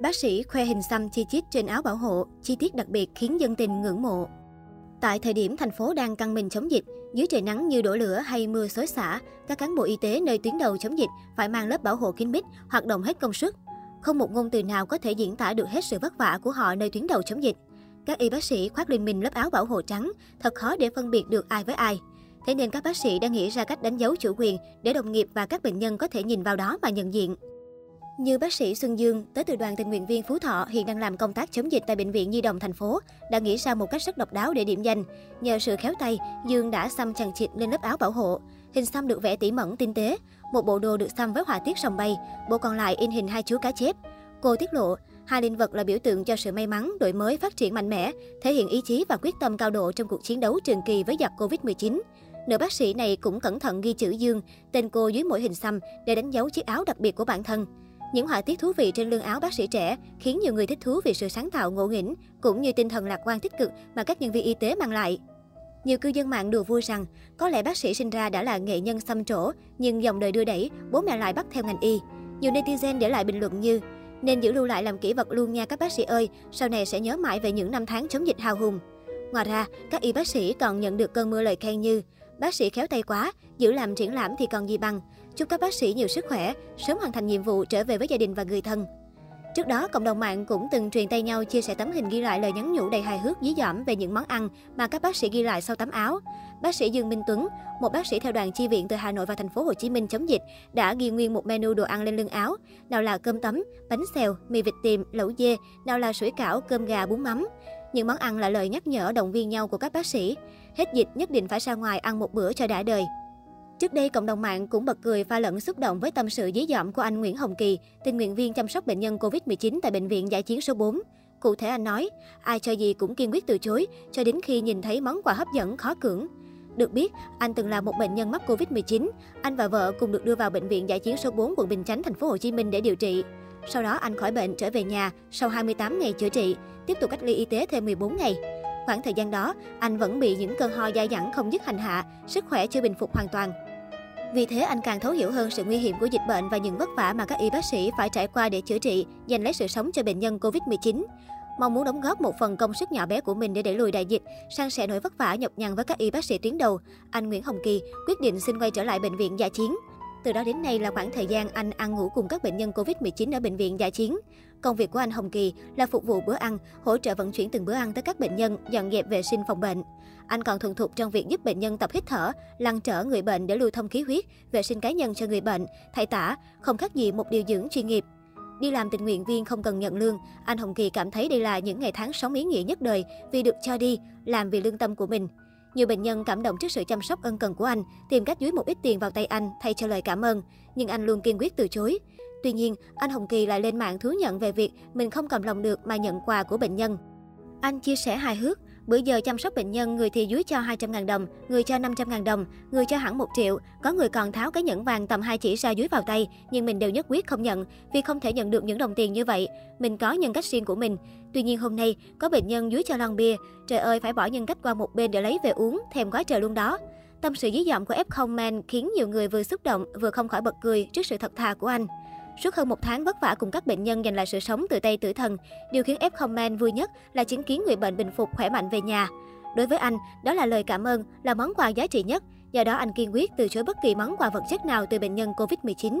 Bác sĩ khoe hình xăm chi chít trên áo bảo hộ, chi tiết đặc biệt khiến dân tình ngưỡng mộ. Tại thời điểm thành phố đang căng mình chống dịch, dưới trời nắng như đổ lửa hay mưa xối xả, các cán bộ y tế nơi tuyến đầu chống dịch phải mang lớp bảo hộ kín mít, hoạt động hết công suất. Không một ngôn từ nào có thể diễn tả được hết sự vất vả của họ nơi tuyến đầu chống dịch. Các y bác sĩ khoác lên mình lớp áo bảo hộ trắng, thật khó để phân biệt được ai với ai. Thế nên các bác sĩ đã nghĩ ra cách đánh dấu chủ quyền để đồng nghiệp và các bệnh nhân có thể nhìn vào đó mà nhận diện. Như bác sĩ Xuân Dương, tới từ đoàn tình nguyện viên Phú Thọ hiện đang làm công tác chống dịch tại bệnh viện Nhi đồng thành phố, đã nghĩ ra một cách rất độc đáo để điểm danh. Nhờ sự khéo tay, Dương đã xăm chằng chịt lên lớp áo bảo hộ. Hình xăm được vẽ tỉ mẩn tinh tế, một bộ đồ được xăm với họa tiết sòng bay, bộ còn lại in hình hai chú cá chép. Cô tiết lộ, hai linh vật là biểu tượng cho sự may mắn, đổi mới, phát triển mạnh mẽ, thể hiện ý chí và quyết tâm cao độ trong cuộc chiến đấu trường kỳ với giặc Covid-19. Nữ bác sĩ này cũng cẩn thận ghi chữ Dương, tên cô dưới mỗi hình xăm để đánh dấu chiếc áo đặc biệt của bản thân. Những họa tiết thú vị trên lưng áo bác sĩ trẻ khiến nhiều người thích thú vì sự sáng tạo ngộ nghĩnh cũng như tinh thần lạc quan tích cực mà các nhân viên y tế mang lại. Nhiều cư dân mạng đùa vui rằng có lẽ bác sĩ sinh ra đã là nghệ nhân xăm trổ, nhưng dòng đời đưa đẩy, bố mẹ lại bắt theo ngành y. Nhiều netizen để lại bình luận như nên giữ lưu lại làm kỷ vật luôn nha các bác sĩ ơi, sau này sẽ nhớ mãi về những năm tháng chống dịch hào hùng. Ngoài ra, các y bác sĩ còn nhận được cơn mưa lời khen như Bác sĩ khéo tay quá, giữ làm triển lãm thì còn gì bằng. Chúc các bác sĩ nhiều sức khỏe, sớm hoàn thành nhiệm vụ trở về với gia đình và người thân. Trước đó, cộng đồng mạng cũng từng truyền tay nhau chia sẻ tấm hình ghi lại lời nhắn nhủ đầy hài hước dí dỏm về những món ăn mà các bác sĩ ghi lại sau tấm áo. Bác sĩ Dương Minh Tuấn, một bác sĩ theo đoàn chi viện từ Hà Nội và thành phố Hồ Chí Minh chống dịch, đã ghi nguyên một menu đồ ăn lên lưng áo, nào là cơm tấm, bánh xèo, mì vịt tiềm, lẩu dê, nào là sủi cảo, cơm gà, bún mắm. Những món ăn là lời nhắc nhở động viên nhau của các bác sĩ. Hết dịch nhất định phải ra ngoài ăn một bữa cho đã đời. Trước đây, cộng đồng mạng cũng bật cười pha lẫn xúc động với tâm sự dí dỏm của anh Nguyễn Hồng Kỳ, tình nguyện viên chăm sóc bệnh nhân Covid-19 tại Bệnh viện Giải chiến số 4. Cụ thể anh nói, ai cho gì cũng kiên quyết từ chối, cho đến khi nhìn thấy món quà hấp dẫn khó cưỡng. Được biết, anh từng là một bệnh nhân mắc Covid-19. Anh và vợ cùng được đưa vào bệnh viện Giải chiến số 4 quận Bình Chánh, thành phố Hồ Chí Minh để điều trị. Sau đó anh khỏi bệnh trở về nhà sau 28 ngày chữa trị, tiếp tục cách ly y tế thêm 14 ngày. Khoảng thời gian đó, anh vẫn bị những cơn ho dai dẳng không dứt hành hạ, sức khỏe chưa bình phục hoàn toàn. Vì thế anh càng thấu hiểu hơn sự nguy hiểm của dịch bệnh và những vất vả mà các y bác sĩ phải trải qua để chữa trị, giành lấy sự sống cho bệnh nhân Covid-19. Mong muốn đóng góp một phần công sức nhỏ bé của mình để đẩy lùi đại dịch, sang sẻ nỗi vất vả nhọc nhằn với các y bác sĩ tuyến đầu, anh Nguyễn Hồng Kỳ quyết định xin quay trở lại bệnh viện giả chiến. Từ đó đến nay là khoảng thời gian anh ăn ngủ cùng các bệnh nhân Covid-19 ở bệnh viện giả chiến. Công việc của anh Hồng Kỳ là phục vụ bữa ăn, hỗ trợ vận chuyển từng bữa ăn tới các bệnh nhân, dọn dẹp vệ sinh phòng bệnh. Anh còn thuần thục trong việc giúp bệnh nhân tập hít thở, lăn trở người bệnh để lưu thông khí huyết, vệ sinh cá nhân cho người bệnh, thay tả, không khác gì một điều dưỡng chuyên nghiệp. Đi làm tình nguyện viên không cần nhận lương, anh Hồng Kỳ cảm thấy đây là những ngày tháng sống ý nghĩa nhất đời vì được cho đi, làm vì lương tâm của mình. Nhiều bệnh nhân cảm động trước sự chăm sóc ân cần của anh, tìm cách dúi một ít tiền vào tay anh thay cho lời cảm ơn, nhưng anh luôn kiên quyết từ chối. Tuy nhiên, anh Hồng Kỳ lại lên mạng thú nhận về việc mình không cầm lòng được mà nhận quà của bệnh nhân. Anh chia sẻ hài hước, Bữa giờ chăm sóc bệnh nhân, người thì dưới cho 200.000 đồng, người cho 500.000 đồng, người cho hẳn 1 triệu. Có người còn tháo cái nhẫn vàng tầm 2 chỉ ra dưới vào tay, nhưng mình đều nhất quyết không nhận, vì không thể nhận được những đồng tiền như vậy. Mình có nhân cách riêng của mình. Tuy nhiên hôm nay, có bệnh nhân dưới cho lon bia. Trời ơi, phải bỏ nhân cách qua một bên để lấy về uống, thèm quá trời luôn đó. Tâm sự dí dỏm của F0 Man khiến nhiều người vừa xúc động, vừa không khỏi bật cười trước sự thật thà của anh. Suốt hơn một tháng vất vả cùng các bệnh nhân giành lại sự sống từ tay tử thần, điều khiến F Man vui nhất là chứng kiến người bệnh bình phục khỏe mạnh về nhà. Đối với anh, đó là lời cảm ơn, là món quà giá trị nhất. Do đó anh kiên quyết từ chối bất kỳ món quà vật chất nào từ bệnh nhân Covid-19.